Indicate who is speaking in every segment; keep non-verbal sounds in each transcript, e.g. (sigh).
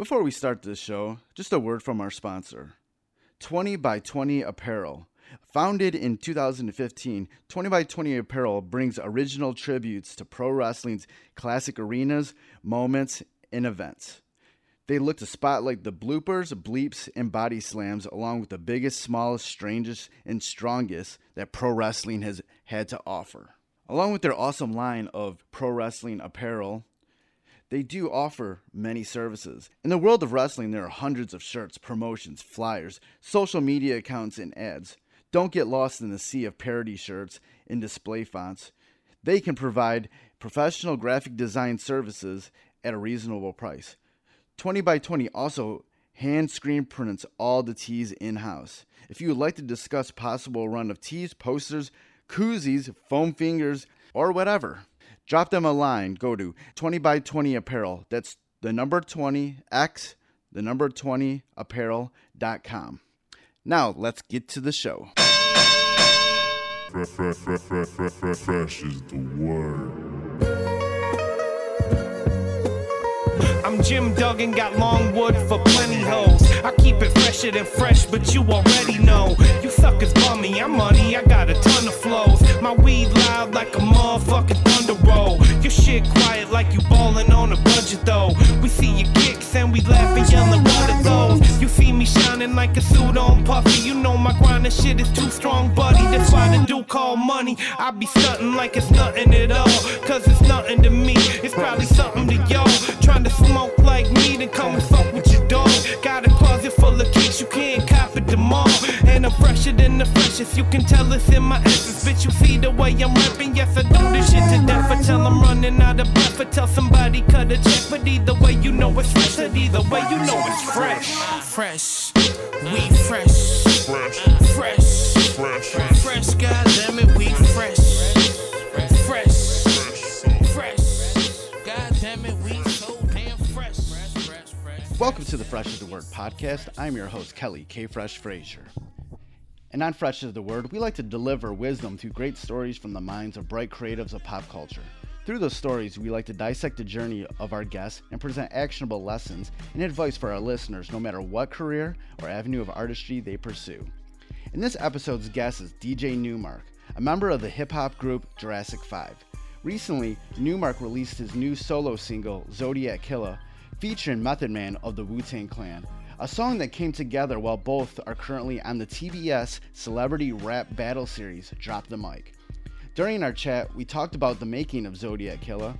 Speaker 1: Before we start this show, just a word from our sponsor 20 by 20 Apparel. Founded in 2015, 20 by 20 Apparel brings original tributes to pro wrestling's classic arenas, moments, and events. They look to spotlight the bloopers, bleeps, and body slams, along with the biggest, smallest, strangest, and strongest that pro wrestling has had to offer. Along with their awesome line of pro wrestling apparel, they do offer many services. In the world of wrestling, there are hundreds of shirts, promotions, flyers, social media accounts, and ads. Don't get lost in the sea of parody shirts and display fonts. They can provide professional graphic design services at a reasonable price. 20 by 20 also hand screen prints all the tees in house. If you would like to discuss possible run of tees, posters, koozies, foam fingers, or whatever, drop them a line. Go to 20 by 20 apparel. That's the number 20 x the number 20 apparel.com. Now, let's get to the show.
Speaker 2: Fresh, fresh, fresh, fresh, fresh, fresh, is the word.
Speaker 3: I'm Jim Duggan, got long wood for plenty hoes. I keep it fresher than fresh, but you already know. You suckers bummy, I'm money, I got a ton of flows. My weed loud like a motherfucking thunder roll. Your shit quiet like you ballin' on a budget though. We see your kicks and we laugh and yellin' what are those? You see me shining like a suit on puffy. You know my grindin' shit is too strong, buddy. That's why the dude call money. I be stuntin' like it's nothing at all. Cause it's nothing to me. It's probably than you can tell it's in my essence. Bitch, you see the way I'm rapping, yes, I do this shit to death. I tell I'm running out of breath, I tell somebody cut a check. But either way, you know it's fresh, and either way, you know it's fresh. Fresh, we fresh,
Speaker 2: Fresh,
Speaker 3: fresh,
Speaker 2: fresh,
Speaker 3: fresh, goddamn it, we fresh. Fresh, fresh, goddamn it, we so damn fresh.
Speaker 1: Welcome to the Fresh is the Word podcast. I'm your host, Kelly K. Fresh Frazier. And on Fresh is the Word, we like to deliver wisdom through great stories from the minds of bright creatives of pop culture. Through those stories, we like to dissect the journey of our guests and present actionable lessons and advice for our listeners, no matter what career or avenue of artistry they pursue. In this episode's guest is DJ Nu-Mark, a member of the hip hop group Jurassic 5. Recently, Nu-Mark released his new solo single, Zodiac Killer, featuring Method Man of the Wu Tang Clan, a song that came together while both are currently on the TBS Celebrity Rap Battle Series, Drop the Mic. During our chat, we talked about the making of Zodiac Killer,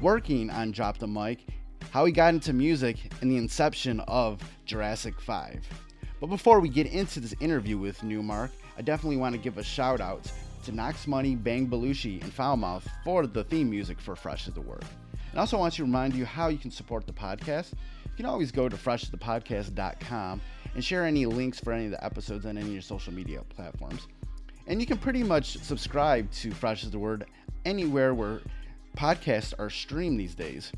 Speaker 1: working on Drop the Mic, how he got into music, and the inception of Jurassic 5. But before we get into this interview with Nu-Mark, I definitely want to give a shout out to Knox Money, Bang Belushi, and Foulmouth for the theme music for Fresh is the Word. And also want to remind you how you can support the podcast. You can always go to freshthepodcast.com and share any links for any of the episodes on any of your social media platforms. And you can pretty much subscribe to Fresh is the Word anywhere where podcasts are streamed these days.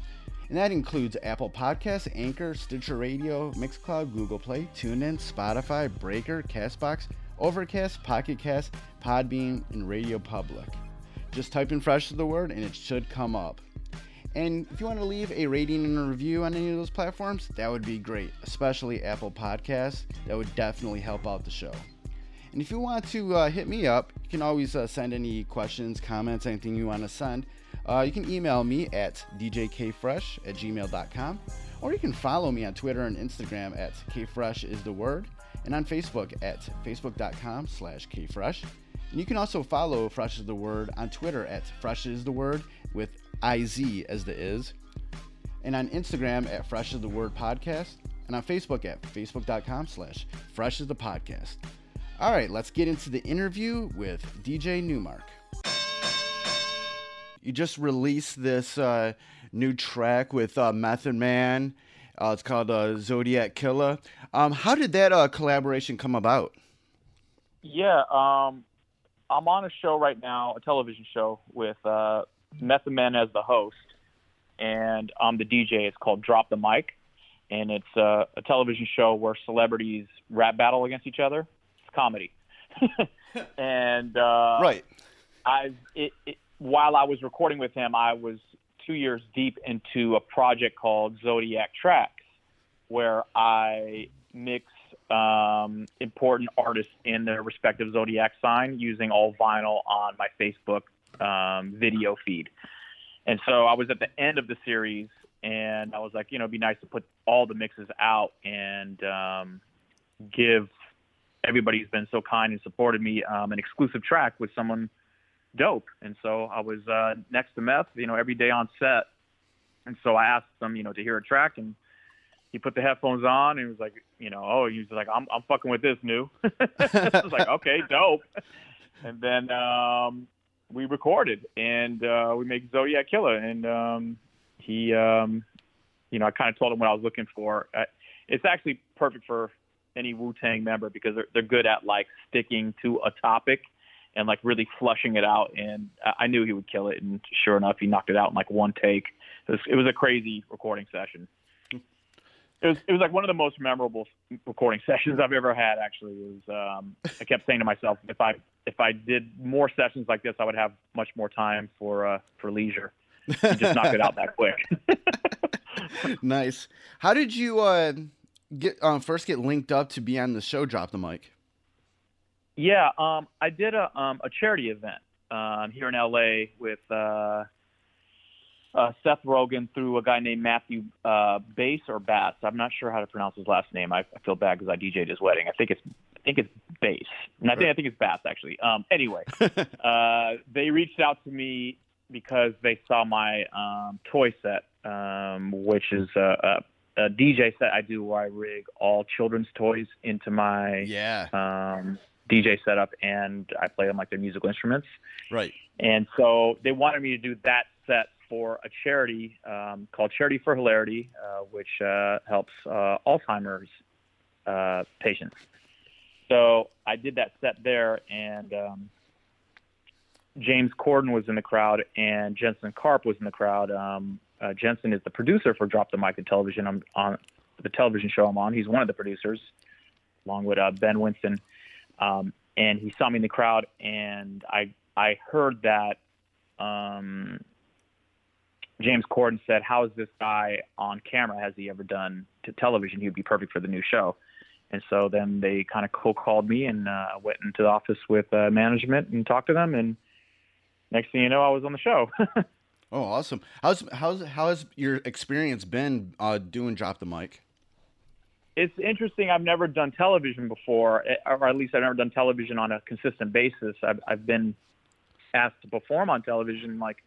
Speaker 1: And that includes Apple Podcasts, Anchor, Stitcher Radio, Mixcloud, Google Play, TuneIn, Spotify, Breaker, Castbox, Overcast, Pocket Cast, Podbean, and Radio Public. Just type in Fresh is the Word and it should come up. And if you want to leave a rating and a review on any of those platforms, that would be great, especially Apple Podcasts. That would definitely help out the show. And if you want to uh, hit me up, you can always uh, send any questions, comments, anything you want to send. Uh, you can email me at djkfresh at gmail.com, or you can follow me on Twitter and Instagram at kfresh is the word, and on Facebook at facebook.com slash kfresh. And you can also follow Fresh is the Word on Twitter at Fresh is the Word with IZ as the is, and on Instagram at Fresh is the Word Podcast, and on Facebook at facebook.com slash Fresh is the Podcast. All right, let's get into the interview with DJ Nu-Mark. You just released this uh, new track with uh, Method Man. Uh, it's called uh, Zodiac Killer. Um, how did that uh, collaboration come about?
Speaker 4: Yeah, um, I'm on a show right now, a television show with uh, Method Man as the host, and I'm the DJ. It's called Drop the Mic, and it's uh, a television show where celebrities rap battle against each other. It's comedy, (laughs) and uh,
Speaker 1: Right.
Speaker 4: It, it, while I was recording with him, I was two years deep into a project called Zodiac Tracks, where I mix um, important artists in their respective zodiac sign using all vinyl on my Facebook um, video feed. And so I was at the end of the series, and I was like, you know, it'd be nice to put all the mixes out and um, give everybody who's been so kind and supported me um, an exclusive track with someone dope. And so I was uh, next to Meth, you know, every day on set. And so I asked them, you know, to hear a track, and he put the headphones on, and he was like, you know, oh, he was like, I'm, I'm fucking with this new. (laughs) I was like, okay, dope. (laughs) And then um, we recorded, and uh, we made Zodiac Killer, and um, he, um, you know, I kind of told him what I was looking for. It's actually perfect for any Wu Tang member because they're they're good at like sticking to a topic and like really flushing it out. And I- I knew he would kill it, and sure enough, he knocked it out in like one take. It was, it was a crazy recording session. It was it was like one of the most memorable recording (laughs) sessions I've ever had. Actually, was. Um, I kept saying to myself, if I if I did more sessions like this, I would have much more time for uh, for leisure. And just knock it out that quick. (laughs)
Speaker 1: nice. How did you uh, get um, first get linked up to be on the show? Drop the mic.
Speaker 4: Yeah, um, I did a um, a charity event um, here in LA with uh, uh, Seth Rogen through a guy named Matthew uh, Bass or Bass. I'm not sure how to pronounce his last name. I, I feel bad because I DJ'd his wedding. I think it's I think it's Bass, and I think I think it's Bass actually. Um, anyway, (laughs) uh, they reached out to me because they saw my um, toy set, um, which is a, a, a DJ set I do where I rig all children's toys into my
Speaker 1: Yeah.
Speaker 4: um, DJ setup and I play them like their musical instruments.
Speaker 1: Right.
Speaker 4: And so they wanted me to do that set for a charity um, called Charity for Hilarity, uh, which uh, helps uh, Alzheimer's uh, patients. So I did that set there, and um, James Corden was in the crowd, and Jensen Karp was in the crowd. Um, uh, Jensen is the producer for Drop the Mic, the television I'm on the television show I'm on. He's one of the producers, along with uh, Ben Winston um, and he saw me in the crowd, and I I heard that um, James Corden said, "How is this guy on camera? Has he ever done to television? He would be perfect for the new show." And so then they kind of cold called me, and uh, went into the office with uh, management and talked to them, and next thing you know, I was on the show. (laughs)
Speaker 1: Oh, awesome. How's how's how has your experience been uh, doing drop the mic?
Speaker 4: it's interesting. I've never done television before, eh, or at least I've never done television on a consistent basis. I've, I've been asked to perform on television, like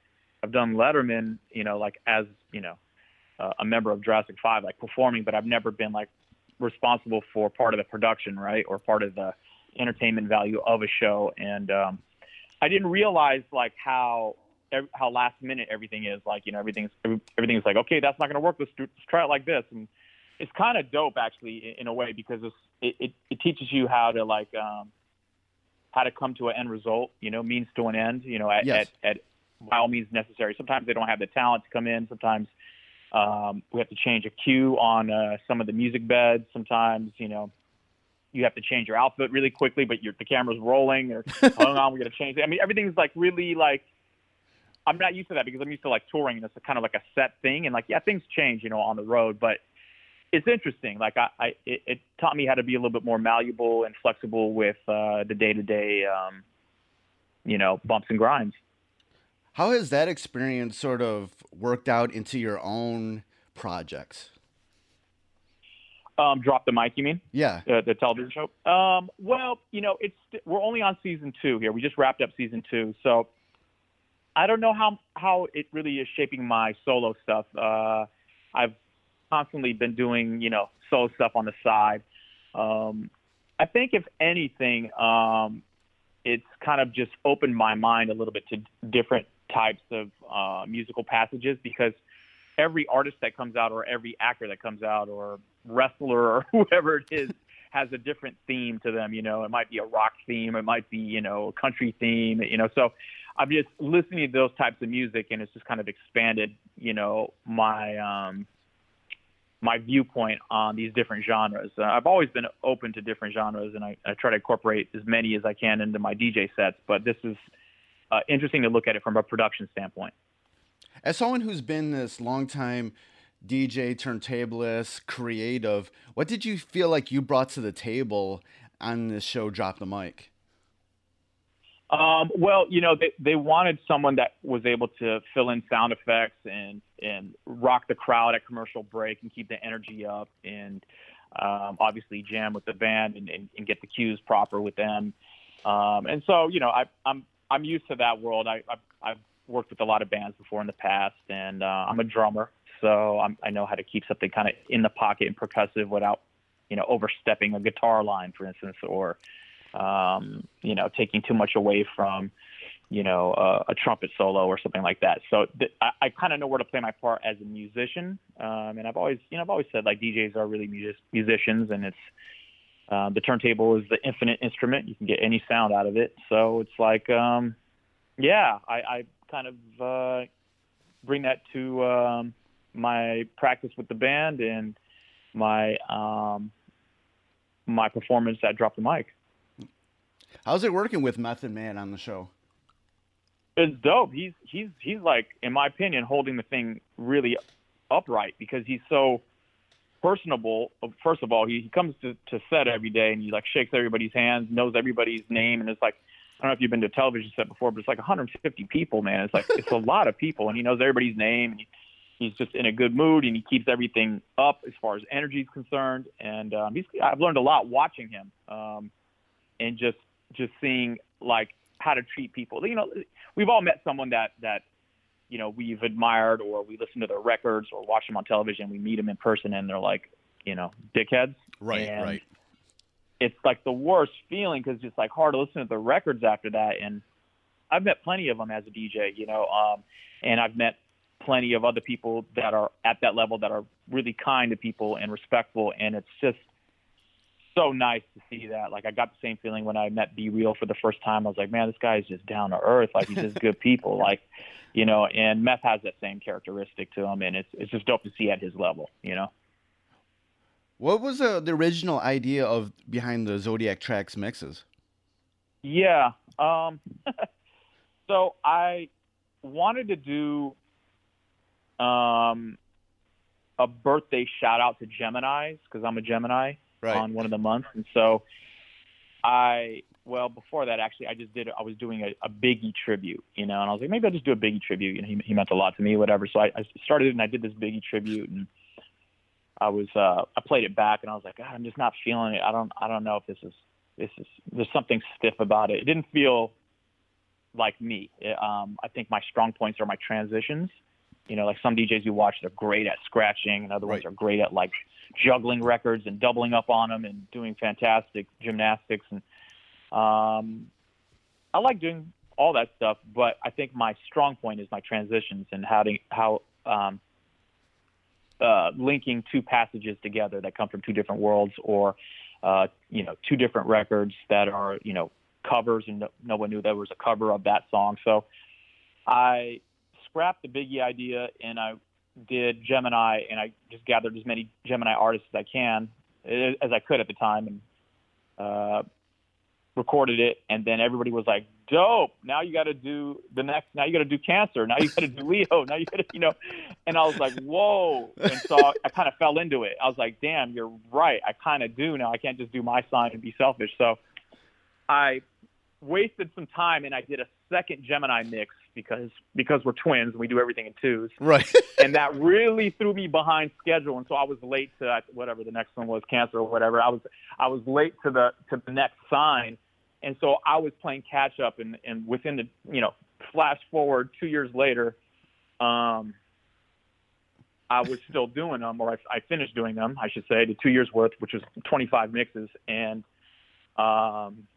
Speaker 4: I've done Letterman, you know, like as you know, uh, a member of Jurassic Five, like performing, but I've never been like responsible for part of the production, right, or part of the entertainment value of a show. And um, I didn't realize like how how last minute everything is. Like you know, everything's everything's like okay, that's not going to work. Let's, do, let's try it like this and it's kind of dope actually in, in a way because it's, it, it it teaches you how to like um how to come to an end result you know means to an end you know at,
Speaker 1: Yes.
Speaker 4: at, at by all means necessary sometimes they don't have the talent to come in sometimes um we have to change a cue on uh, some of the music beds sometimes you know you have to change your outfit really quickly but your the camera's rolling or (laughs) hold on we got to change it i mean everything's like really like i'm not used to that because i'm used to like touring and it's kind of like a set thing and like yeah things change you know on the road but it's interesting. Like I, I it, it taught me how to be a little bit more malleable and flexible with uh, the day to day, um, you know, bumps and grinds.
Speaker 1: How has that experience sort of worked out into your own projects?
Speaker 4: Um, drop the mic, you mean?
Speaker 1: Yeah.
Speaker 4: Uh, the television show? Um, well, you know, it's we're only on season two here. We just wrapped up season two, so I don't know how how it really is shaping my solo stuff. Uh, I've constantly been doing, you know, solo stuff on the side. Um, I think if anything, um, it's kind of just opened my mind a little bit to different types of uh, musical passages because every artist that comes out or every actor that comes out or wrestler or (laughs) whoever it is (laughs) has a different theme to them. You know, it might be a rock theme, it might be, you know, a country theme, you know. So I'm just listening to those types of music and it's just kind of expanded, you know, my um my viewpoint on these different genres. Uh, I've always been open to different genres and I, I try to incorporate as many as I can into my DJ sets, but this is uh, interesting to look at it from a production standpoint.
Speaker 1: As someone who's been this long time DJ, turntablist, creative. What did you feel like you brought to the table on this show, Drop the Mic?
Speaker 4: Um, well, you know, they, they wanted someone that was able to fill in sound effects and, and rock the crowd at commercial break and keep the energy up and um, obviously jam with the band and, and, and get the cues proper with them. Um, and so, you know, I, I'm I'm used to that world. I, I've, I've worked with a lot of bands before in the past, and uh, I'm a drummer, so I'm, I know how to keep something kind of in the pocket and percussive without, you know, overstepping a guitar line, for instance, or um, you know, taking too much away from, you know, uh, a trumpet solo or something like that. So th- I, I kind of know where to play my part as a musician. Um, and I've always, you know, I've always said like DJs are really music- musicians, and it's um, the turntable is the infinite instrument. You can get any sound out of it. So it's like, um, yeah, I, I kind of uh, bring that to um, my practice with the band and my um, my performance at Drop the Mic.
Speaker 1: How's it working with Method Man on the show?
Speaker 4: It's dope. He's he's he's like, in my opinion, holding the thing really upright because he's so personable. First of all, he, he comes to, to set every day and he like shakes everybody's hands, knows everybody's name, and it's like I don't know if you've been to a television set before, but it's like 150 people, man. It's like it's a lot of people, and he knows everybody's name, and he, he's just in a good mood, and he keeps everything up as far as energy is concerned. And um, he's I've learned a lot watching him, um, and just just seeing like how to treat people. You know, we've all met someone that that you know we've admired or we listen to their records or watch them on television. We meet them in person, and they're like, you know, dickheads.
Speaker 1: Right,
Speaker 4: And
Speaker 1: right.
Speaker 4: It's like the worst feeling because it's like hard to listen to the records after that. And I've met plenty of them as a DJ, you know, um, and I've met plenty of other people that are at that level that are really kind to people and respectful. And it's just so nice to see that. Like I got the same feeling when I met B-Real for the first time. I was like, man, this guy is just down to earth. Like he's just good people. (laughs) Like, you know, and Meth has that same characteristic to him, and it's it's just dope to see at his level. You know.
Speaker 1: What was uh, the original idea of behind the Zodiac Tracks mixes?
Speaker 4: Yeah. Um, (laughs) so I wanted to do um, a birthday shout out to Gemini's because I'm a Gemini
Speaker 1: Right.
Speaker 4: on one of the months, and so I well before that actually I just did I was doing a, a Biggie tribute, you know, and I was like maybe I'll just do a Biggie tribute. You know, he, he meant a lot to me, whatever. So I, I started it and I did this Biggie tribute and. I was uh I played it back and I was like, God, I'm just not feeling it. I don't I don't know if this is this is there's something stiff about it. It didn't feel like me. It, um, I think my strong points are my transitions. You know, like some DJs you watch, they're great at scratching, and other ones are great at like juggling records and doubling up on them and doing fantastic gymnastics. And um, I like doing all that stuff, but I think my strong point is my transitions and how to how um, uh, linking two passages together that come from two different worlds or uh, you know two different records that are you know covers and no, no one knew there was a cover of that song so i scrapped the biggie idea and i did gemini and i just gathered as many gemini artists as i can as i could at the time and uh, recorded it and then everybody was like dope! Now you got to do the next now you got to do cancer now you got to do (laughs) leo now you got to you know and i was like whoa! And so i kind of fell into it. I was like damn you're right. I kind of do now. I can't just do my sign and be selfish. So i wasted some time and i did a second gemini mix because because we're twins and we do everything in twos
Speaker 1: Right. (laughs)
Speaker 4: and that really threw me behind schedule. And so I was late to whatever the next one was, cancer or whatever. I was I was late to the to the next sign, and so I was playing catch up. And and within the you know flash forward two years later, um, I was still doing them, or I, I finished doing them, I should say, the two years worth, which was 25 mixes, and um,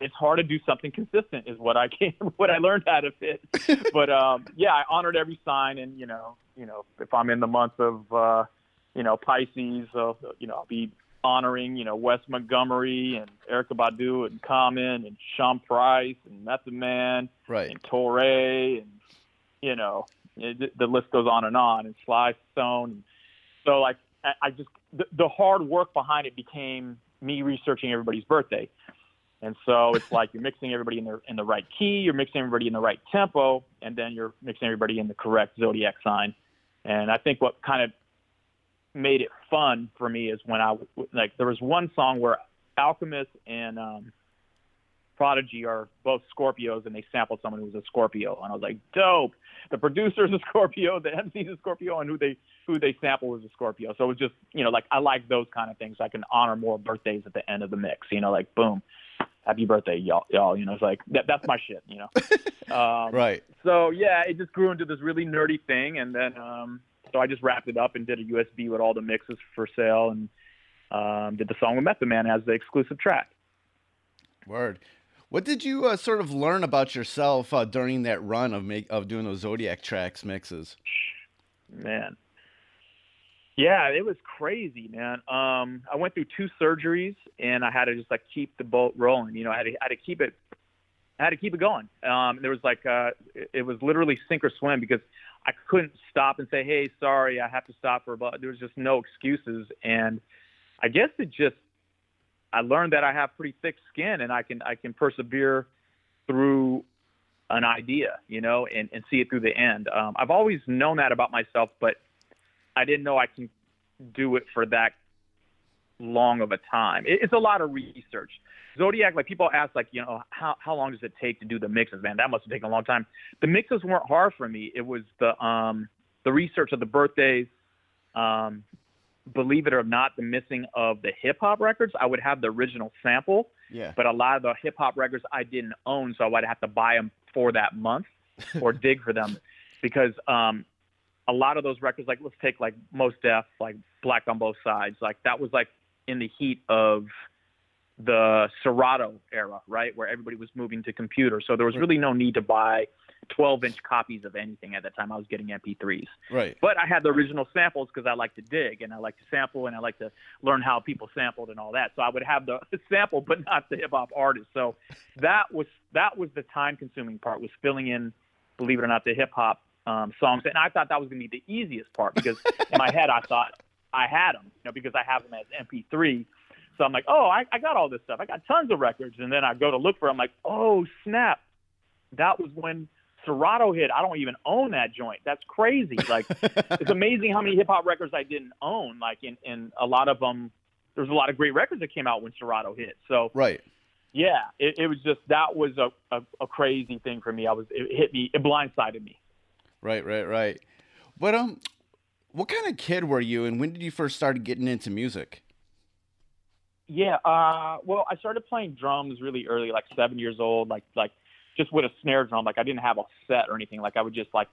Speaker 4: it's hard to do something consistent is what I came (laughs) what I learned out of it. (laughs) but um yeah, I honored every sign and you know, you know, if I'm in the month of uh you know, Pisces, so you know, I'll be honoring, you know, Wes Montgomery and Erykah Badu and Common and Sean Price and Method Man
Speaker 1: Right.
Speaker 4: and Torre and you know, it, the list goes on and on and Sly Stone. So like I, I just the, the hard work behind it became me researching everybody's birthday. And so it's like you're mixing everybody in the in the right key, you're mixing everybody in the right tempo, and then you're mixing everybody in the correct zodiac sign. And I think what kind of made it fun for me is when I like there was one song where Alchemist and um, Prodigy are both Scorpios, and they sampled someone who was a Scorpio, and I was like, dope. The producer's a Scorpio, the MC's a Scorpio, and who they who they sample was a Scorpio. So it was just you know like I like those kind of things. I can honor more birthdays at the end of the mix. You know, like boom, happy birthday, y'all, y'all. You know, it's like that, that's my shit. You know, (laughs) um,
Speaker 1: right.
Speaker 4: So yeah, it just grew into this really nerdy thing, and then um, so I just wrapped it up and did a USB with all the mixes for sale, and um, did the song with Method Man as the exclusive track.
Speaker 1: Word. What did you uh, sort of learn about yourself uh, during that run of make of doing those Zodiac tracks mixes?
Speaker 4: Man, yeah, it was crazy, man. Um, I went through two surgeries, and I had to just like keep the boat rolling. You know, I had to, I had to keep it, I had to keep it going. Um, there was like, uh, it, was literally sink or swim because I couldn't stop and say, "Hey, sorry, I have to stop for a." But there was just no excuses, and I guess it just I learned that I have pretty thick skin and I can I can persevere through an idea, you know, and, and see it through the end. Um, I've always known that about myself, but I didn't know I can do it for that long of a time. It, it's a lot of research. Zodiac, like people ask, like you know, how how long does it take to do the mixes? Man, that must have taken a long time. The mixes weren't hard for me. It was the um the research of the birthdays, um, believe it or not, the missing of the hip hop records. I would have the original sample,
Speaker 1: Yeah.
Speaker 4: but a lot of the hip hop records I didn't own, so I would have to buy them for that month or (laughs) dig for them because um, a lot of those records, like let's take like Mos Def, like Black on Both Sides, like that was like in the heat of the Serato era, right, where everybody was moving to computers. So there was really no need to buy 12 inch copies of anything at that time. I was getting MP3s.
Speaker 1: Right.
Speaker 4: But I had the original samples because I like to dig and I like to sample and I like to learn how people sampled and all that. So I would have the (laughs) sample, but not the hip hop artist. So that was that was the time consuming part was filling in, believe it or not, the hip hop um, songs. And I thought that was going to be the easiest part because in my head I thought I had them, you know, because I have them as MP3. So I'm like, oh, I, I got all this stuff. I got tons of records. And then I go to look for. I'm like, oh snap, that was when Serato hit. I don't even own that joint. That's crazy. Like it's (laughs) amazing how many hip hop records I didn't own. Like in in a lot of them, there's a lot of great records that came out when Serato hit. So
Speaker 1: Right.
Speaker 4: yeah, it, it was just that was a, a a crazy thing for me. I was it hit me, it blindsided me.
Speaker 1: Right. Right. Right. But um, what kind of kid were you, and when did you first start getting into music?
Speaker 4: Yeah, uh, well, I started playing drums really early, like seven years old, like like just with a snare drum. Like I didn't have a set or anything. Like I would just like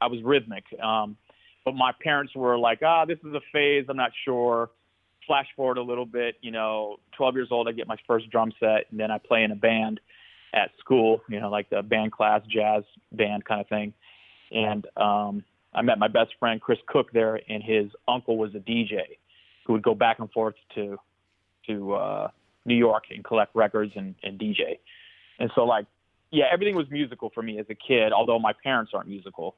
Speaker 4: I was rhythmic. Um, but my parents were like, ah, this is a phase. I'm not sure. Flash forward a little bit, you know, 12 years old, I get my first drum set, and then I play in a band at school, you know, like the band class, jazz band kind of thing. And um, I met my best friend Chris Cook there, and his uncle was a DJ who would go back and forth to to uh, New York and collect records and, and DJ. And so, like, yeah, everything was musical for me as a kid, although my parents aren't musical.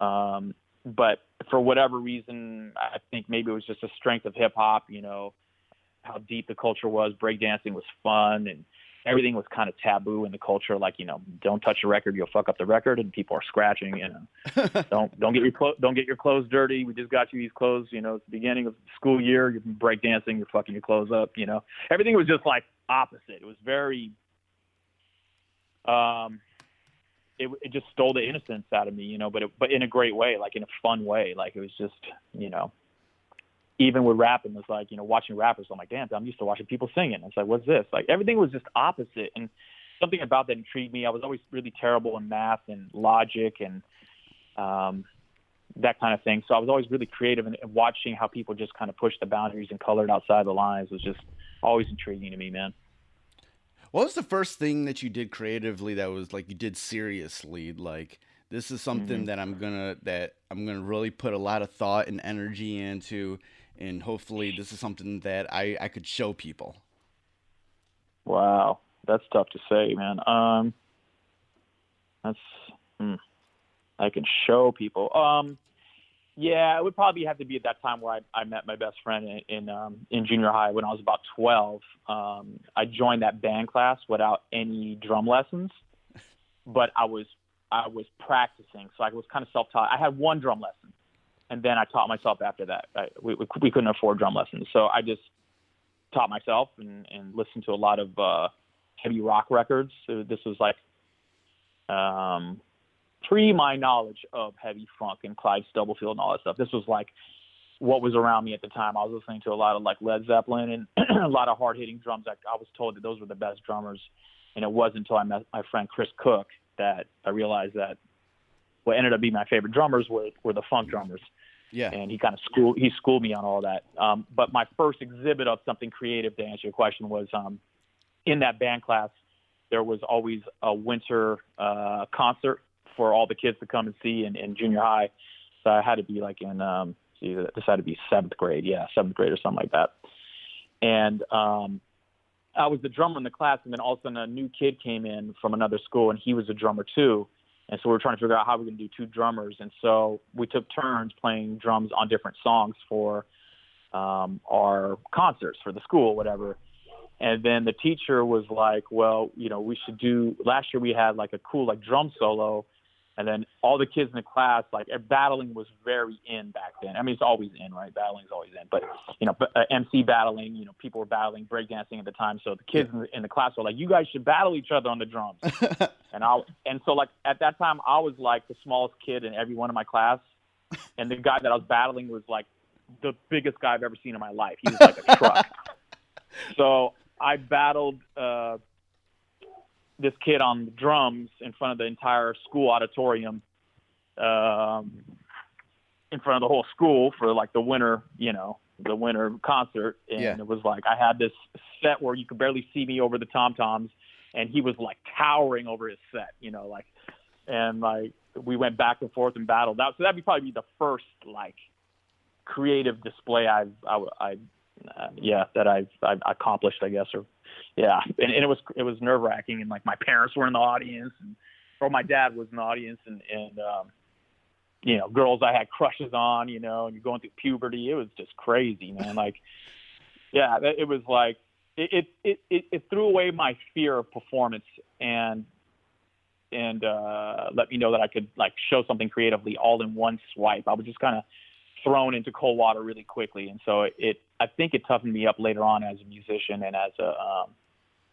Speaker 4: Um, but for whatever reason, I think maybe it was just a strength of hip hop, you know, how deep the culture was. Breakdancing was fun and everything was kind of taboo in the culture. Like, you know, don't touch a record, you'll fuck up the record and people are scratching, you know, (laughs) don't, don't get your clothes, don't get your clothes dirty. We just got you these clothes, you know, it's the beginning of school year, you're breakdancing, you're fucking your clothes up, you know, everything was just like opposite. It was very, um, it, it just stole the innocence out of me, you know, but it, but in a great way, like in a fun way. Like it was just, you know, even with rapping, it's like, you know, watching rappers, I'm like, damn, I'm used to watching people singing. It's like, what's this? Like everything was just opposite. And something about that intrigued me. I was always really terrible in math and logic and um, that kind of thing. So I was always really creative and, watching how people just kind of pushed the boundaries and colored outside the lines was just always intriguing to me, man.
Speaker 1: What was the first thing that you did creatively that was like you did seriously? Like this is something
Speaker 4: Mm-hmm.
Speaker 1: that I'm gonna that I'm gonna really put a lot of thought and energy into, and hopefully this is something that I I could show people.
Speaker 4: Wow, that's tough to say, man. Um, that's hmm, I can show people. Um, yeah, it would probably have to be at that time where I, I met my best friend in in, um, in junior high when I was about twelve. Um, I joined that band class without any drum lessons, but I was I was practicing, so I was kind of self taught. I had one drum lesson, and then I taught myself after that. I, we, we we couldn't afford drum lessons, so I just taught myself and, and listened to a lot of uh, heavy rock records. So this was like um, pre my knowledge of heavy funk and Clyde Stubblefield and all that stuff. This was like what was around me at the time. I was listening to a lot of like Led Zeppelin and (clears throat) a lot of hard hitting drums. I, I was told that those were the best drummers, and it wasn't until I met my friend Chris Cook that I realized that what ended up being my favorite drummers were were the funk drummers.
Speaker 1: Yeah.
Speaker 4: And he kind of schooled he schooled me on all that. Um, but my first exhibit of something creative, to answer your question, was um, in that band class. There was always a winter uh, concert for all the kids to come and see in, in junior high. So I had to be like in um, see, this had to be seventh grade, yeah, seventh grade or something like that. And um, I was the drummer in the class, and then all of a sudden a new kid came in from another school, and he was a drummer too. And so we were trying to figure out how we are going to do two drummers. And so we took turns playing drums on different songs for um, our concerts for the school, whatever. And then the teacher was like, well, you know, we should do, last year we had like a cool like drum solo and then all the kids in the class, like battling was very in back then. I mean, it's always in, right? Battling is always in. But you know, uh, MC battling, you know, people were battling breakdancing at the time. So the kids in the, in the class were like, "You guys should battle each other on the drums." (laughs) and I and so like at that time, I was like the smallest kid in every one of my class, and the guy that I was battling was like the biggest guy I've ever seen in my life. He was like a truck. (laughs) so I battled. uh this kid on the drums in front of the entire school auditorium, um, in front of the whole school for like the winter, you know, the winter concert. And
Speaker 1: Yeah.
Speaker 4: it was like I had this set where you could barely see me over the tom toms, and he was like towering over his set, you know, like, and like we went back and forth and battled. out. so that'd be probably be the first like creative display I've I, I uh, yeah that I've, I've accomplished, I guess, or yeah, and, and it was it was nerve wracking, and like my parents were in the audience, and or my dad was in the audience, and and um, you know, girls I had crushes on, you know, and you're going through puberty. It was just crazy, man. Like, (laughs) yeah, it was like it it, it, it threw away my fear of performance and and uh, let me know that I could like show something creatively all in one swipe. I was just kind of thrown into cold water really quickly, and so it, I think it toughened me up later on as a musician and as a um,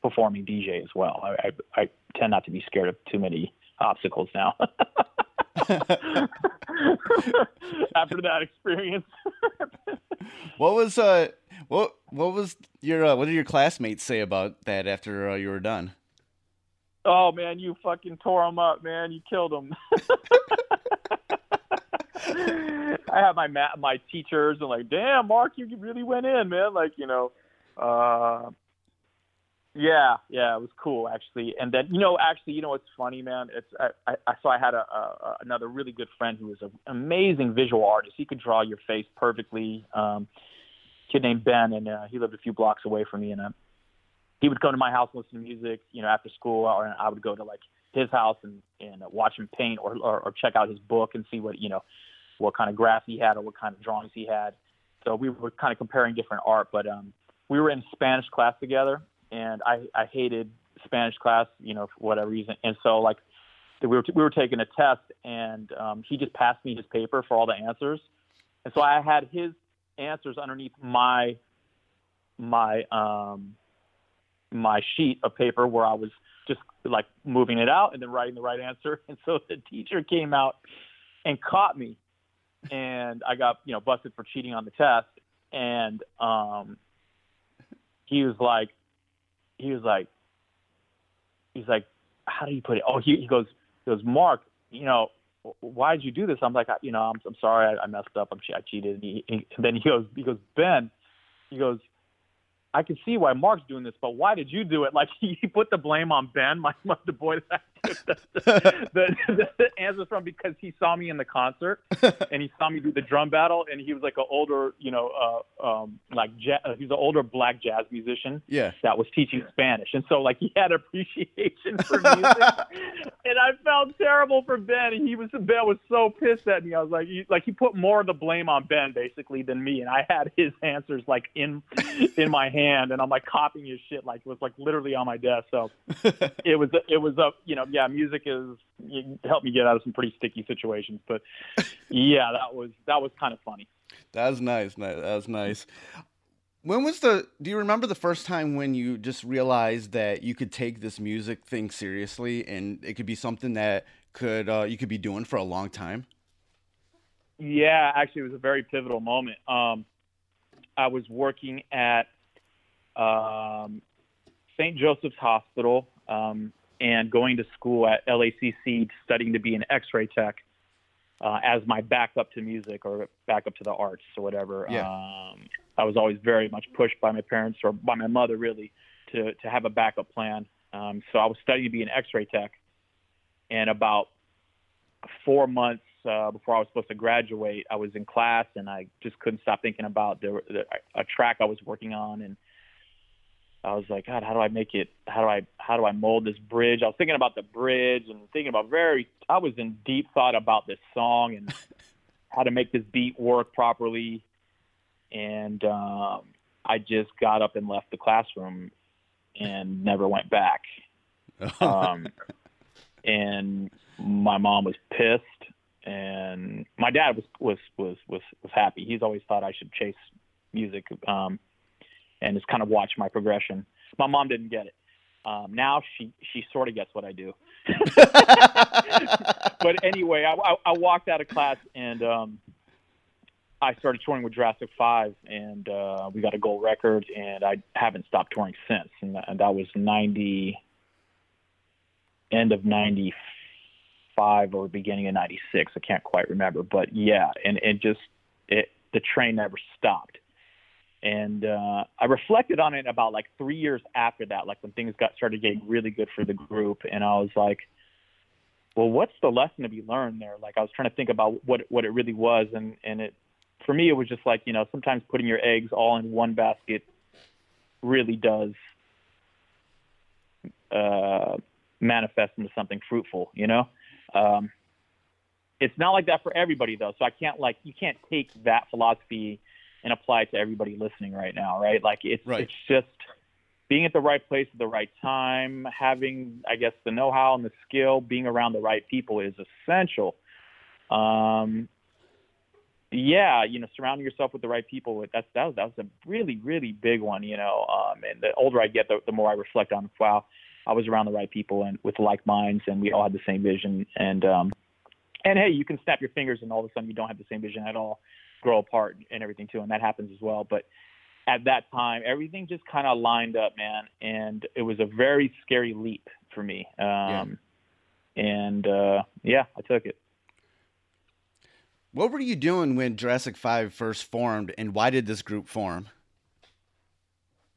Speaker 4: performing DJ as well. I, I, I tend not to be scared of too many obstacles now. (laughs) After that experience,
Speaker 1: What was uh what what was your uh, what did your classmates say about that after uh, you were done?
Speaker 4: oh man, you fucking tore them up, man. You killed them. (laughs) I have my ma- my teachers and like, damn, Mark, you really went in, man. Like, you know, uh, yeah, yeah, it was cool actually. And then, you know, actually, you know, what's funny, man. It's I, I so I had a, a another really good friend who was an amazing visual artist. He could draw your face perfectly. Um, kid named Ben, and uh, he lived a few blocks away from me, and uh, he would come to my house and listen to music, you know, after school, or I would go to like his house and and watch him paint or, or or check out his book and see what you know what kind of graphs he had or what kind of drawings he had. So we were kind of comparing different art, but um, we were in Spanish class together, and I I hated Spanish class, you know, for whatever reason, and so like we were we were taking a test, and um, he just passed me his paper for all the answers, and so I had his answers underneath my my um my sheet of paper where I was just like moving it out and then writing the right answer. (laughs) And so the teacher came out and caught me and I got, you know, busted for cheating on the test. And um he was like he was like he's like, How do you put it? Oh he, he goes he goes, Mark, you know, why did you do this? I'm like, you know, I'm, I'm sorry, I, I messed up. I'm, I cheated. And, he, and then he goes, he goes, Ben, he goes, I can see why Mark's doing this, but why did you do it? Like (laughs) he put the blame on Ben, my, my the boy that I (laughs) the, the, the, answers from because he saw me in the concert and he saw me do the drum battle, and he was like an older, you know, uh, um, like ja- uh, he's an older black jazz musician
Speaker 1: Yeah.
Speaker 4: that was teaching Spanish, and so like he had appreciation for (laughs) music, and I felt terrible for Ben. And he was Ben was so pissed at me. I was like, he, like he put more of the blame on Ben basically than me, and I had his answers like in in my hand, and I'm like copying his shit like it was like literally on my desk. So (laughs) it was it was a you know yeah, music is helped me get out of some pretty sticky situations. But yeah, that was that was kind of funny.
Speaker 1: That was nice. That was nice. When was the? Do you remember the first time when you just realized that you could take this music thing seriously and it could be something that could uh, you could be doing for a long time?
Speaker 4: Yeah, actually, it was a very pivotal moment. Um, I was working at um, St. Joseph's Hospital um, and going to school at LACC, studying to be an X-ray tech uh, as my backup to music or backup to the arts or whatever.
Speaker 1: Yeah.
Speaker 4: Um, I was always very much pushed by my parents or by my mother, really, to to have a backup plan. Um, so I was studying to be an X-ray tech, and about four months uh, before I was supposed to graduate, I was in class and I just couldn't stop thinking about the, the, a track I was working on, and I was like, God, how do I make it? How do I how do I mold this bridge? I was thinking about the bridge and thinking about very. I was in deep thought about this song and (laughs) how to make this beat work properly, and um, I just got up and left the classroom and never went back. (laughs) Um, and my mom was pissed and my dad was was was was was happy. He's always thought I should chase music, um, and just kind of watch my progression. My mom didn't get it. Um, now she she sort of gets what I do. (laughs) but anyway, I, I, I walked out of class and um, I started touring with Jurassic Five, and uh, we got a gold record, and I haven't stopped touring since. And, and that was ninety end of ninety five or beginning of '96. I can't quite remember, but yeah, and it just it the train never stopped. And uh, I reflected on it about like three years after that, like when things got started getting really good for the group, and I was like, well, what's the lesson to be learned there? Like I was trying to think about what what it really was, and and it for me it was just like you know sometimes putting your eggs all in one basket really does uh, manifest into something fruitful, you know. Um, it's not like that for everybody though, so I can't like you can't take that philosophy and apply it to everybody listening right now, right? Like it's
Speaker 1: Right.
Speaker 4: it's just being at the right place at the right time, having I guess the know-how and the skill, being around the right people is essential. Um, yeah, you know, surrounding yourself with the right people. That's that was that was a really really big one. You know, um, and the older I get, the, the more I reflect on. Wow, I was around the right people and with like minds, and we all had the same vision. And um, and hey, you can snap your fingers, and all of a sudden you don't have the same vision at all, grow apart and everything too, and that happens as well. But at that time, everything just kind of lined up, man, and it was a very scary leap for me. Um, And uh, yeah, I took it.
Speaker 1: What were you doing when Jurassic Five first formed, and why did this group form?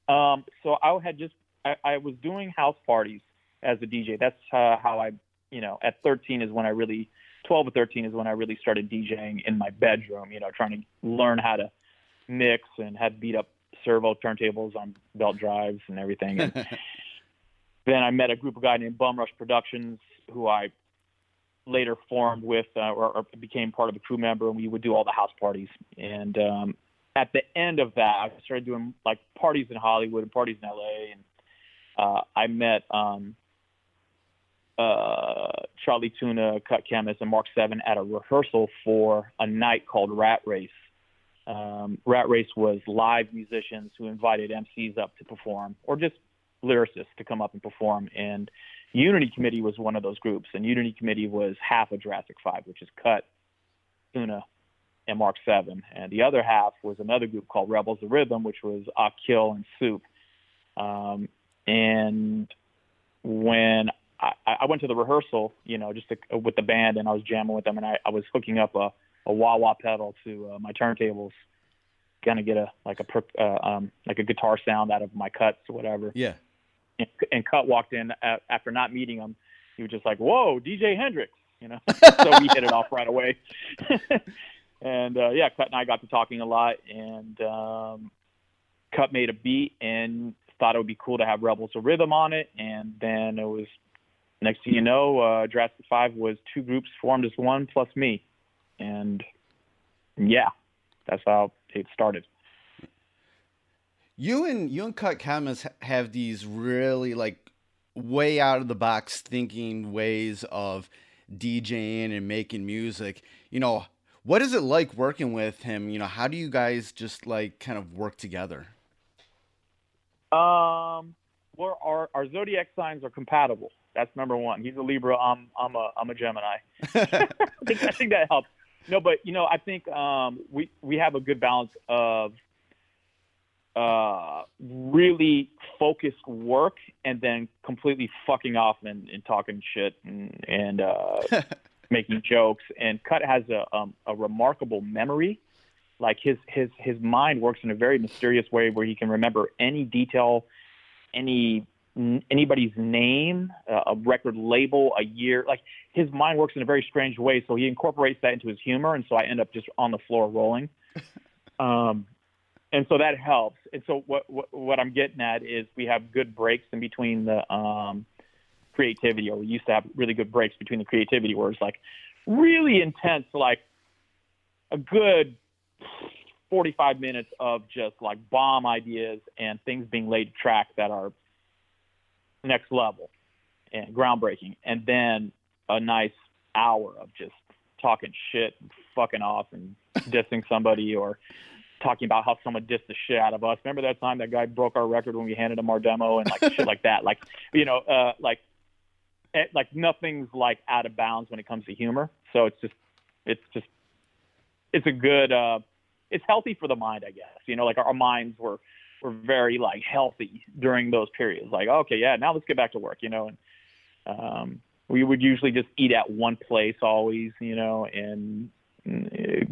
Speaker 4: Um, so I had just I, I was doing house parties as a DJ. That's uh, how I, you know, at 13 is when I really, 12 or 13 is when I really started DJing in my bedroom. You know, trying to learn how to mix and had beat up servo turntables on belt drives and everything. And (laughs) then I met a group of guys named Bum Rush Productions, who I later formed with uh, or, or became part of a crew member, and we would do all the house parties. And um, at the end of that, I started doing like parties in Hollywood and parties in LA, and uh, I met um, uh, Chali 2na, Cut Chemist, and Mark Seven at a rehearsal for a night called Rat Race. Um, Rat Race was live musicians who invited MCs up to perform, or just lyricists to come up and perform. And Unity Committee was one of those groups, and Unity Committee was half of Jurassic Five, which is Cut, 2na, and Mark Seven, and the other half was another group called Rebels of Rhythm, which was Akil and Soup. Um, and when I, I went to the rehearsal, you know, just to, with the band, and I was jamming with them, and I, I was hooking up a, a wah wah pedal to uh, my turntables, gonna get a like a per- uh, um, like a guitar sound out of my cuts or whatever.
Speaker 1: Yeah.
Speaker 4: And, and Cut walked in a after not meeting him. He was just like, "Whoa, DJ Hendrix," you know. (laughs) so we hit it off right away. (laughs) and uh, yeah, Cut and I got to talking a lot, and um, Cut made a beat and thought it would be cool to have Rebels of Rhythm on it, and then it was next thing you know, uh, Jurassic Five was two groups formed as one plus me, and yeah, that's how it started.
Speaker 1: You and you and Cut Chemist have these really like way out of the box thinking ways of DJing and making music. You know, what is it like working with him? You know, how do you guys just like kind of work together?
Speaker 4: Um, well, our our zodiac signs are compatible. That's number one. He's a Libra. I'm I'm a I'm a Gemini. (laughs) (laughs) I, think, I think that helps. No, but you know, I think um, we we have a good balance of uh, really focused work and then completely fucking off and, and talking shit and and uh, (laughs) making jokes. And Cut has a um, a remarkable memory. Like his his his mind works in a very mysterious way where he can remember any detail, any anybody's name, uh, a record label, a year. Like his mind works in a very strange way, so he incorporates that into his humor, and so I end up just on the floor rolling. (laughs) Um, and so that helps. And so what, what what I'm getting at is we have good breaks in between the um, creativity, or we used to have really good breaks between the creativity, where it's like really intense, like a good 45 minutes of just like bomb ideas and things being laid to track that are next level and groundbreaking, and then a nice hour of just talking shit, and fucking off, and (laughs) dissing somebody, or talking about how someone dissed the shit out of us. Remember that time that guy broke our record when we handed him our demo and like shit like that. Like you know, uh, like eh, like nothing's like out of bounds when it comes to humor. So it's just it's just it's a good uh, it's healthy for the mind, I guess. You know, like our, our minds were were very like healthy during those periods. Like, okay, yeah, now let's get back to work, you know. And um, we would usually just eat at one place always, you know, and uh,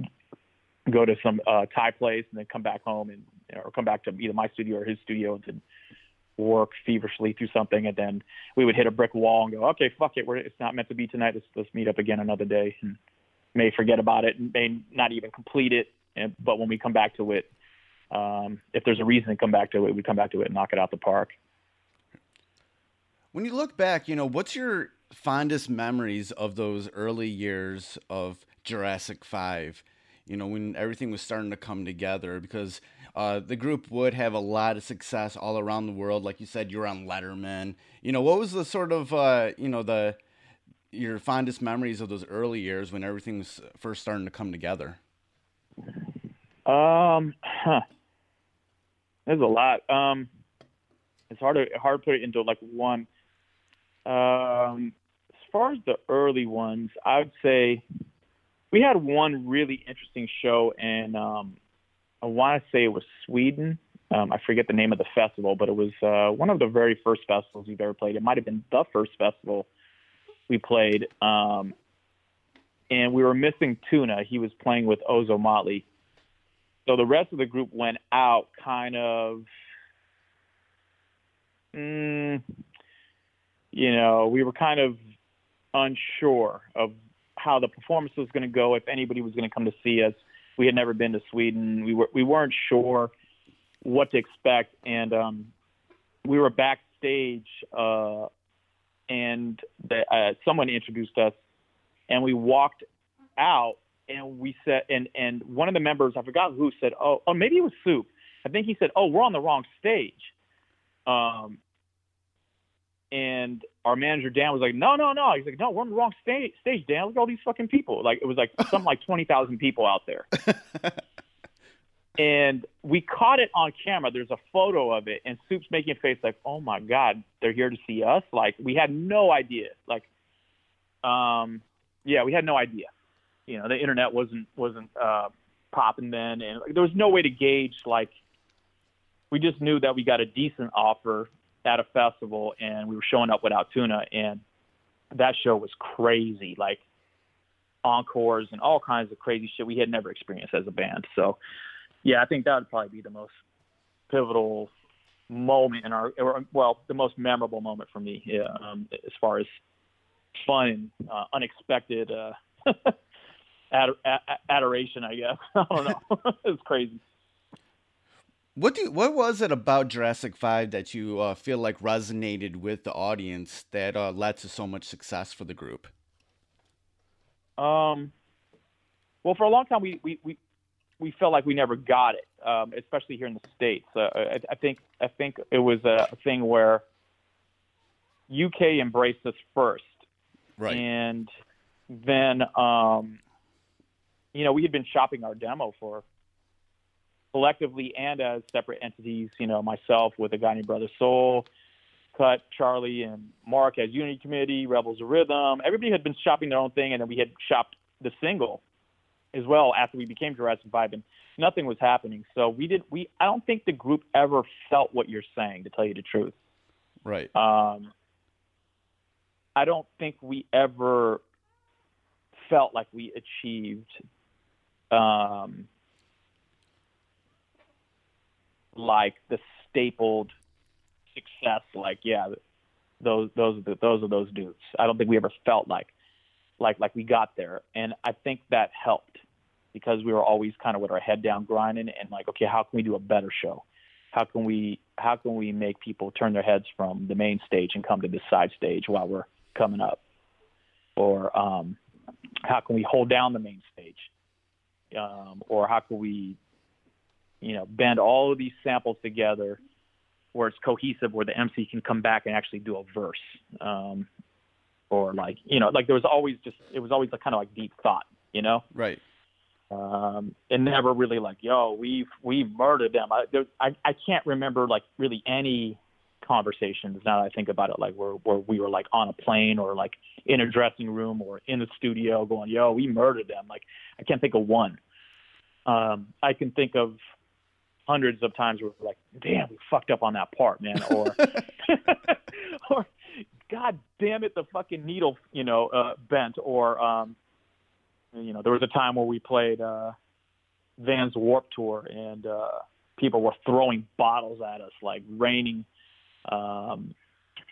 Speaker 4: go to some uh, Thai place and then come back home and or come back to either my studio or his studio and then work feverishly through something, and then we would hit a brick wall and go, okay, fuck it, we're, it's not meant to be tonight. Let's let's meet up again another day. And may forget about it and may not even complete it, and, but when we come back to it, um, if there's a reason to come back to it, we would come back to it and knock it out the park.
Speaker 1: When you look back, you know, what's your fondest memories of those early years of Jurassic 5? You know, when everything was starting to come together because uh, the group would have a lot of success all around the world. Like you said, you were on Letterman. You know, what was the sort of, uh, you know, the your fondest memories of those early years when everything was first starting to come together?
Speaker 4: Um, huh. There's a lot. Um, it's hard to hard to put it into like one. Um, as far as the early ones, I would say we had one really interesting show, and um, I want to say it was Sweden. Um, I forget the name of the festival, but it was uh, one of the very first festivals we've ever played. It might have been the first festival we played. Um, and we were missing 2na. He was playing with Ozomatli. So the rest of the group went out kind of, mm, you know, we were kind of unsure of how the performance was going to go, if anybody was going to come to see us. We had never been to Sweden. We were we weren't sure what to expect, and um, we were backstage, uh, and the, uh, someone introduced us, and we walked out, and we said, and and one of the members, I forgot who, said, "Oh, oh, maybe it was Soup." I think he said, "Oh, we're on the wrong stage." Um, and our manager Dan was like, "No, no, no." He's like, "No, we're on the wrong stage, stage, Dan. Look at all these fucking people." Like it was like (laughs) something like twenty thousand people out there. (laughs) and we caught it on camera. There's a photo of it, and Soup's making a face like, "Oh my god, they're here to see us!" Like we had no idea. Like, um, yeah, we had no idea. You know, the internet wasn't wasn't uh, popping then, and like, there was no way to gauge. Like, we just knew that we got a decent offer at a festival, and we were showing up without 2na, and that show was crazy. Like encores and all kinds of crazy shit we had never experienced as a band. So, yeah, I think that would probably be the most pivotal moment in our, or, well, the most memorable moment for me, yeah, um, as far as fun uh, unexpected uh, (laughs) ad- ad- adoration, I guess. (laughs) I don't know. (laughs) it's crazy.
Speaker 1: What do what was it about Jurassic Five that you uh, feel like resonated with the audience that uh, led to so much success for the group?
Speaker 4: Um, well, for a long time we we we, we felt like we never got it, um, especially here in the states. Uh, I, I think I think it was a thing where UK embraced us first,
Speaker 1: Right.
Speaker 4: and then um, you know we had been shopping our demo for collectively and as separate entities. You know, myself with a guy named Brother Soul, Cut, Chali, and Mark as Unity Committee, Rebels of Rhythm. Everybody had been shopping their own thing, and then we had shopped the single as well after we became Jurassic Five, and nothing was happening. So we did. We I don't think the group ever felt what you're saying, to tell you the truth.
Speaker 1: right.
Speaker 4: Um, I don't think we ever felt like we achieved um, like the stapled success. Like, yeah, those those are those are those dudes. I don't think we ever felt like like like we got there, and I think that helped because we were always kind of with our head down grinding and like, okay, how can we do a better show? How can we how can we make people turn their heads from the main stage and come to the side stage while we're coming up? Or um, how can we hold down the main stage? Um, or how can we, you know, bend all of these samples together where it's cohesive, where the MC can come back and actually do a verse? Um, or like, you know, like there was always just it was always a kind of like deep thought, you know
Speaker 1: Right.
Speaker 4: um, and never really like, yo, we've we've murdered them. I, there, I I can't remember like really any conversations now that I think about it, like where where we were like on a plane or like in a dressing room or in the studio going, yo, we murdered them. Like I can't think of one. Um, I can think of hundreds of times where we're like, damn, we fucked up on that part, man, or (laughs) or God damn it, the fucking needle, you know, uh, bent, or um, you know, there was a time where we played uh, Vans Warp Tour, and uh, people were throwing bottles at us, like raining. Um,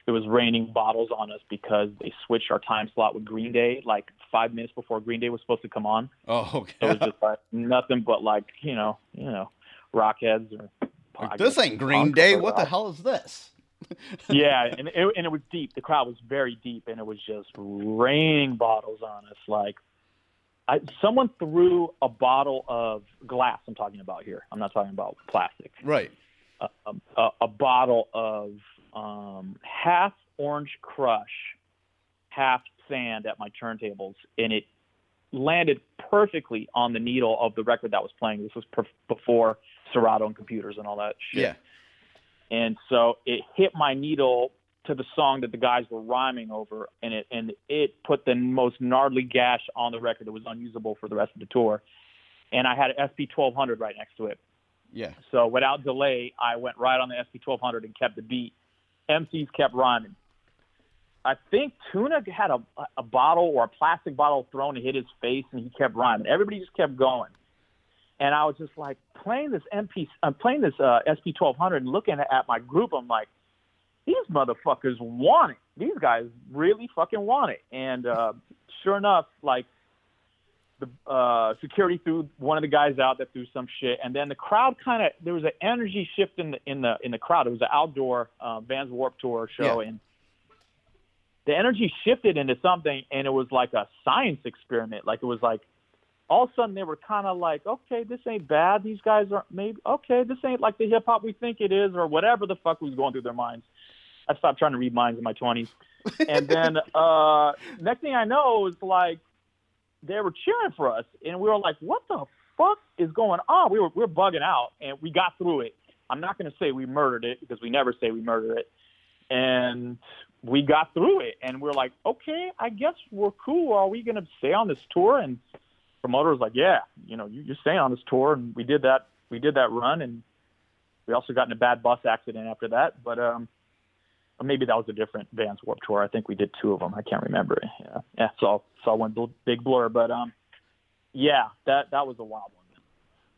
Speaker 4: it was raining bottles on us because they switched our time slot with Green Day, like five minutes before Green Day was supposed to come on.
Speaker 1: Oh,
Speaker 4: So it was just like (laughs) nothing but like you know, you know, rockheads or.
Speaker 1: Like, this ain't Green Day. What the hell is this? (laughs)
Speaker 4: yeah, and it, and it was deep. The crowd was very deep, and it was just raining bottles on us. Like, I, someone threw a bottle of glass. I'm talking about here. I'm not talking about plastic.
Speaker 1: Right.
Speaker 4: A, a, bottle of um, half Orange Crush, half sand at my turntables, and it landed perfectly on the needle of the record that was playing. This was per- before Serato and computers and all that shit
Speaker 1: Yeah.
Speaker 4: and so it hit my needle to the song that the guys were rhyming over and it and it put the most gnarly gash on the record that was unusable for the rest of the tour and i had an sp 1200 right next to it
Speaker 1: Yeah.
Speaker 4: so without delay i went right on the sp 1200 and kept the beat mcs kept rhyming i think 2na had a, a bottle or a plastic bottle thrown and hit his face and he kept rhyming everybody just kept going and I was just like playing this MP, I'm playing this uh, SP 1200 and looking at my group. I'm like, these motherfuckers want it. These guys really fucking want it. And uh, sure enough, like the uh, security threw one of the guys out that threw some shit, and then the crowd kind of there was an energy shift in the in the in the crowd. It was an outdoor uh, Vans Warp Tour show,
Speaker 1: Yeah.
Speaker 4: and the energy shifted into something, and it was like a science experiment. Like it was like all of a sudden they were kind of like, okay, this ain't bad. These guys are maybe okay. This ain't like the hip hop we think it is, or whatever the fuck was going through their minds. I stopped trying to read minds in my twenties, (laughs) and then uh, next thing I know it's like they were cheering for us, and we were like, what the fuck is going on? We were we were bugging out, and we got through it. I'm not going to say we murdered it because we never say we murdered it, and we got through it, and we're like, okay, I guess we're cool. Are we going to stay on this tour? And promoter was like, yeah, you know, you, you're staying on this tour, and we did that. We did that run, and we also got in a bad bus accident after that. But um, or maybe that was a different Vans Warp Tour. I think we did two of them. I can't remember. Yeah, yeah. So so one big blur, but um, yeah, that that was a wild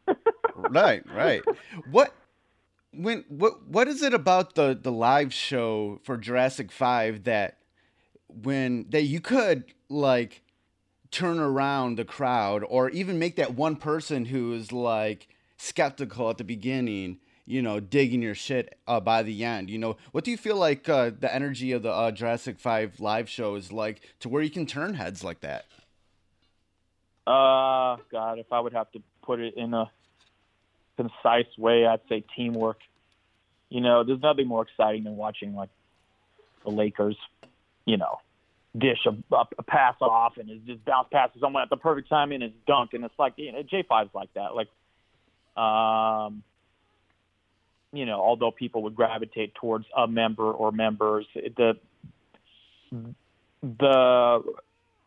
Speaker 4: one. (laughs)
Speaker 1: right, right. What when what what is it about the the live show for Jurassic 5 that when that you could like turn around the crowd or even make that one person who is like skeptical at the beginning, you know, digging your shit uh, by the end. You know, what do you feel like uh, the energy of the uh, Jurassic 5 live show is like to where you can turn heads like that?
Speaker 4: Uh, God, if I would have to put it in a concise way, I'd say teamwork. You know, there's nothing more exciting than watching like the Lakers, you know, dish a, a, pass off and just bounce passes someone at the perfect time and it's dunked and it's like you know J5's like that like um you know although people would gravitate towards a member or members the the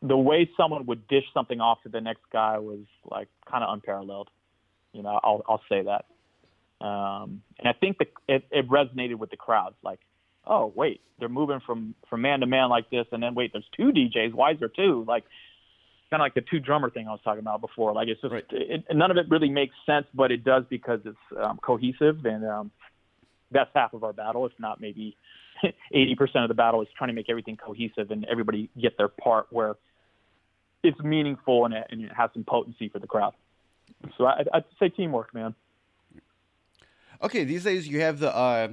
Speaker 4: the way someone would dish something off to the next guy was like kind of unparalleled you know I'll I'll say that um and I think the, it, it resonated with the crowds like oh wait, they're moving from from man to man like this, and then wait, there's two DJs. Why is there two? Like kind of like the two drummer thing I was talking about before. Like it's just right. it, none of it really makes sense, but it does because it's um, cohesive, and um, that's half of our battle. If not maybe (laughs) 80% of the battle is trying to make everything cohesive and everybody get their part where it's meaningful and it, and it has some potency for the crowd. So I, I'd say teamwork, man.
Speaker 1: Okay, these days you have the uh,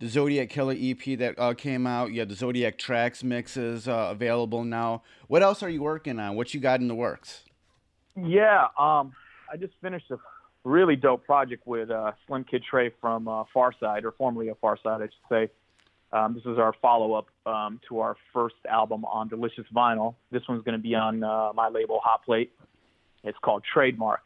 Speaker 1: the Zodiac Killer EP that uh, came out. You have the Zodiac Tracks mixes uh, available now. What else are you working on? What you got in the works?
Speaker 4: Yeah, um, I just finished a really dope project with uh, Slimkid3 from uh, Pharcyde, or formerly of Pharcyde, I should say. Um, this is our follow up um, to our first album on Delicious Vinyl. This one's going to be on uh, my label Hot Plate. It's called Trademark.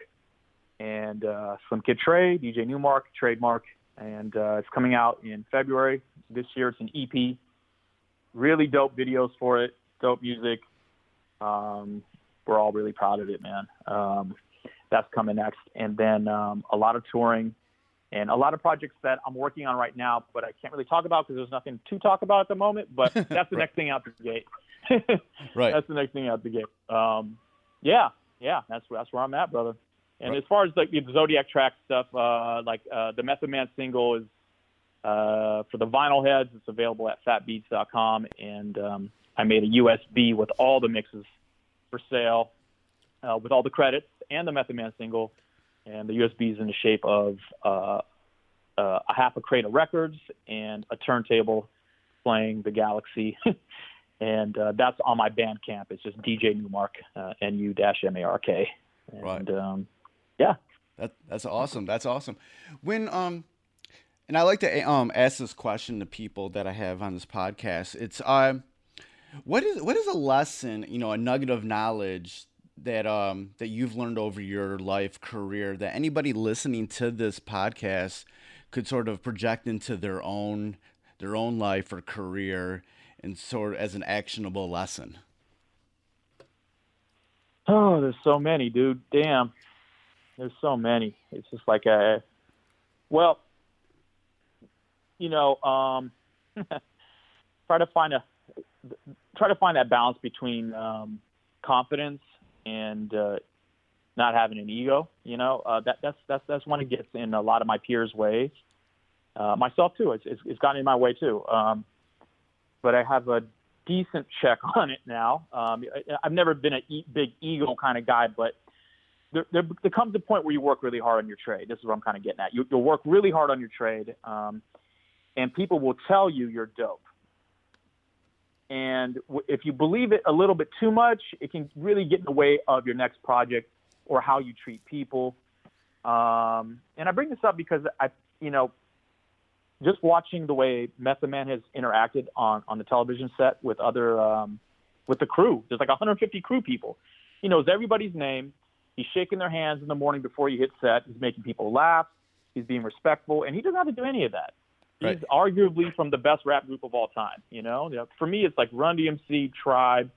Speaker 4: And uh, Slimkid3, DJ Nu-Mark, Trademark, and uh, it's coming out in February this year. It's an EP. Really dope videos for it, dope music. Um, we're all really proud of it, man. Um, that's coming next, and then um, a lot of touring and a lot of projects that I'm working on right now, but I can't really talk about because there's nothing to talk about at the moment. But (laughs) that's the right. next thing out the gate. (laughs)
Speaker 1: right.
Speaker 4: That's the next thing out the gate. Um, yeah, yeah, that's that's where I'm at, brother. And as far as like the Zodiac track stuff, uh, like uh, the Method Man single is uh, for the vinyl heads. It's available at fatbeats.com, and um, I made a USB with all the mixes for sale, uh, with all the credits and the Method Man single. And the USB is in the shape of uh, uh, a half a crate of records and a turntable playing the Galaxy. (laughs) and uh, that's on my Bandcamp. It's just DJ Nu-Mark, uh, N-U-M-A-R-K. And,
Speaker 1: right.
Speaker 4: Um, yeah.
Speaker 1: That that's awesome. That's awesome. When um and I like to um ask this question to people that I have on this podcast. It's uh what is what is a lesson, you know, a nugget of knowledge that um that you've learned over your life career that anybody listening to this podcast could sort of project into their own their own life or career and sort of as an actionable lesson?
Speaker 4: Oh, there's so many, dude. Damn. There's so many. It's just like a, well, you know, um, (laughs) try to find a try to find that balance between um, confidence and uh, not having an ego. You know, uh, that that's that's that's one it gets in a lot of my peers' ways. Uh, myself too. It's, it's it's gotten in my way too. Um, but I have a decent check (laughs) on it now. Um, I, I've never been a e- big ego kind of guy, but there, there, there, comes a point where you work really hard on your trade. This is what I'm kind of getting at. You, will work really hard on your trade, um, and people will tell you you're dope. And w- if you believe it a little bit too much, it can really get in the way of your next project or how you treat people. Um, and I bring this up because I, you know, just watching the way Method Man has interacted on on the television set with other um, with the crew. There's like 150 crew people. He knows everybody's name He's shaking their hands in the morning before you hit set. He's making people laugh. He's being respectful, and he doesn't have to do any of that. Right. He's arguably from the best rap group of all time. You know, you know for me, it's like Run DMC, Tribe,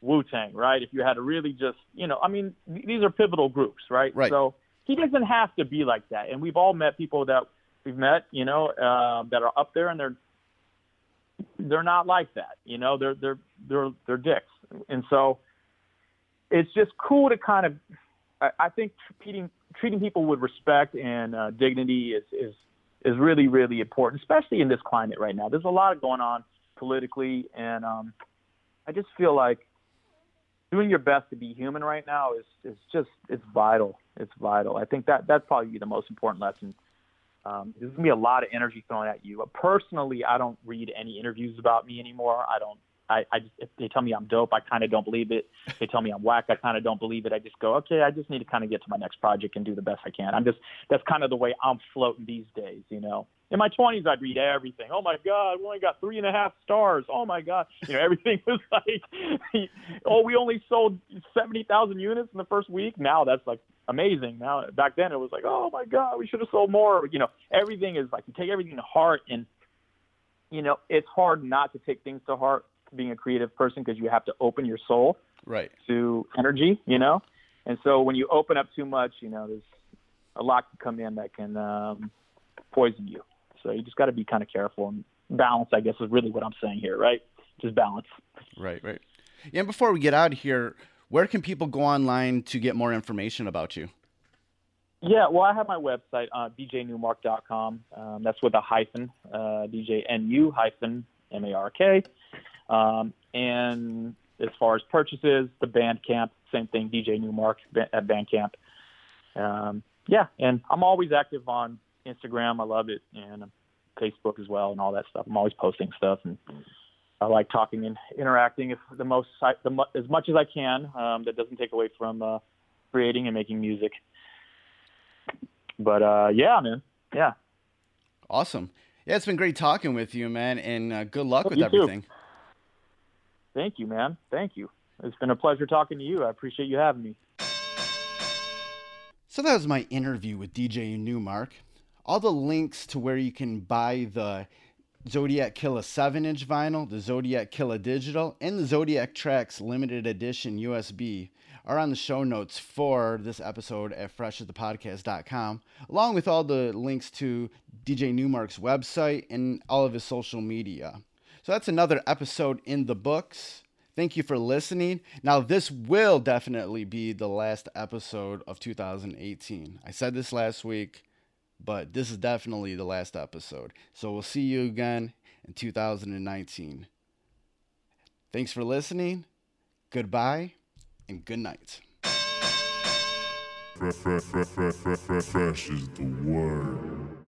Speaker 4: Wu Tang, right? If you had to really just, you know, I mean, these are pivotal groups, right?
Speaker 1: Right.
Speaker 4: So he doesn't have to be like that. And we've all met people that we've met, you know, uh, that are up there, and they're they're not like that. You know, they're they're they're they're dicks, and so it's just cool to kind of I, I think treating treating people with respect and uh, dignity is is is really really important, especially in this climate right now. There's a lot going on politically, and um, I just feel like doing your best to be human right now is is just it's vital. It's vital. I think that that's probably the most important lesson. Um, there's gonna be a lot of energy thrown at you. But personally, I don't read any interviews about me anymore. I don't I, I just, if they tell me I'm dope, I kind of don't believe it. If they tell me I'm whack, I kind of don't believe it. I just go, okay, I just need to kind of get to my next project and do the best I can. I'm just, that's kind of the way I'm floating these days, you know. in my 20s, I'd read everything. Oh my God, we only got three and a half stars. Oh my God, you know, everything (laughs) was like, oh, we only sold 70,000 units in the first week. Now that's like amazing. Now back then it was like, oh my God, we should have sold more. You know, everything is like you take everything to heart, and you know, it's hard not to take things to heart being a creative person because you have to open your soul
Speaker 1: right
Speaker 4: to energy. You know, and so when you open up too much, you know, there's a lot can come in that can um, poison you. So you just got to be kind of careful and balance. I guess is really what I'm saying here, right? Just balance.
Speaker 1: Right, right. Yeah. And before we get out of here, where can people go online to get more information about you?
Speaker 4: Yeah, well, I have my website, uh, djnu-mark.com. Um, that's with a hyphen, uh, DJNU hyphen M A R K. Um, and as far as purchases, the Bandcamp, same thing, DJ Nu-Mark at Bandcamp. Um, yeah, and I'm always active on Instagram. I love it, and Facebook as well, and all that stuff. I'm always posting stuff, and I like talking and interacting if the most the, as much as I can. Um, that doesn't take away from uh, creating and making music. But uh, yeah, man, yeah.
Speaker 1: Awesome. Yeah, it's been great talking with you, man, and uh, good luck with everything.
Speaker 4: Too. Thank you, man. Thank you. It's been a pleasure talking to you. I appreciate you having me.
Speaker 1: So that was my interview with DJ Nu-Mark all the links to where you can buy the Zodiac Killer 7 inch vinyl, the Zodiac Killer digital, and the Zodiac Tracks limited edition USB are on the show notes for this episode at freshasthepodcast.com, along with all the links to DJ Nu-Mark's website and all of his social media. So that's another episode in the books. Thank you for listening. Now, this will definitely be the last episode of 2018. I said this last week but this is definitely the last episode. So we'll see you again in 2019. Thanks for listening. Goodbye and good night.
Speaker 2: Fresh is the word.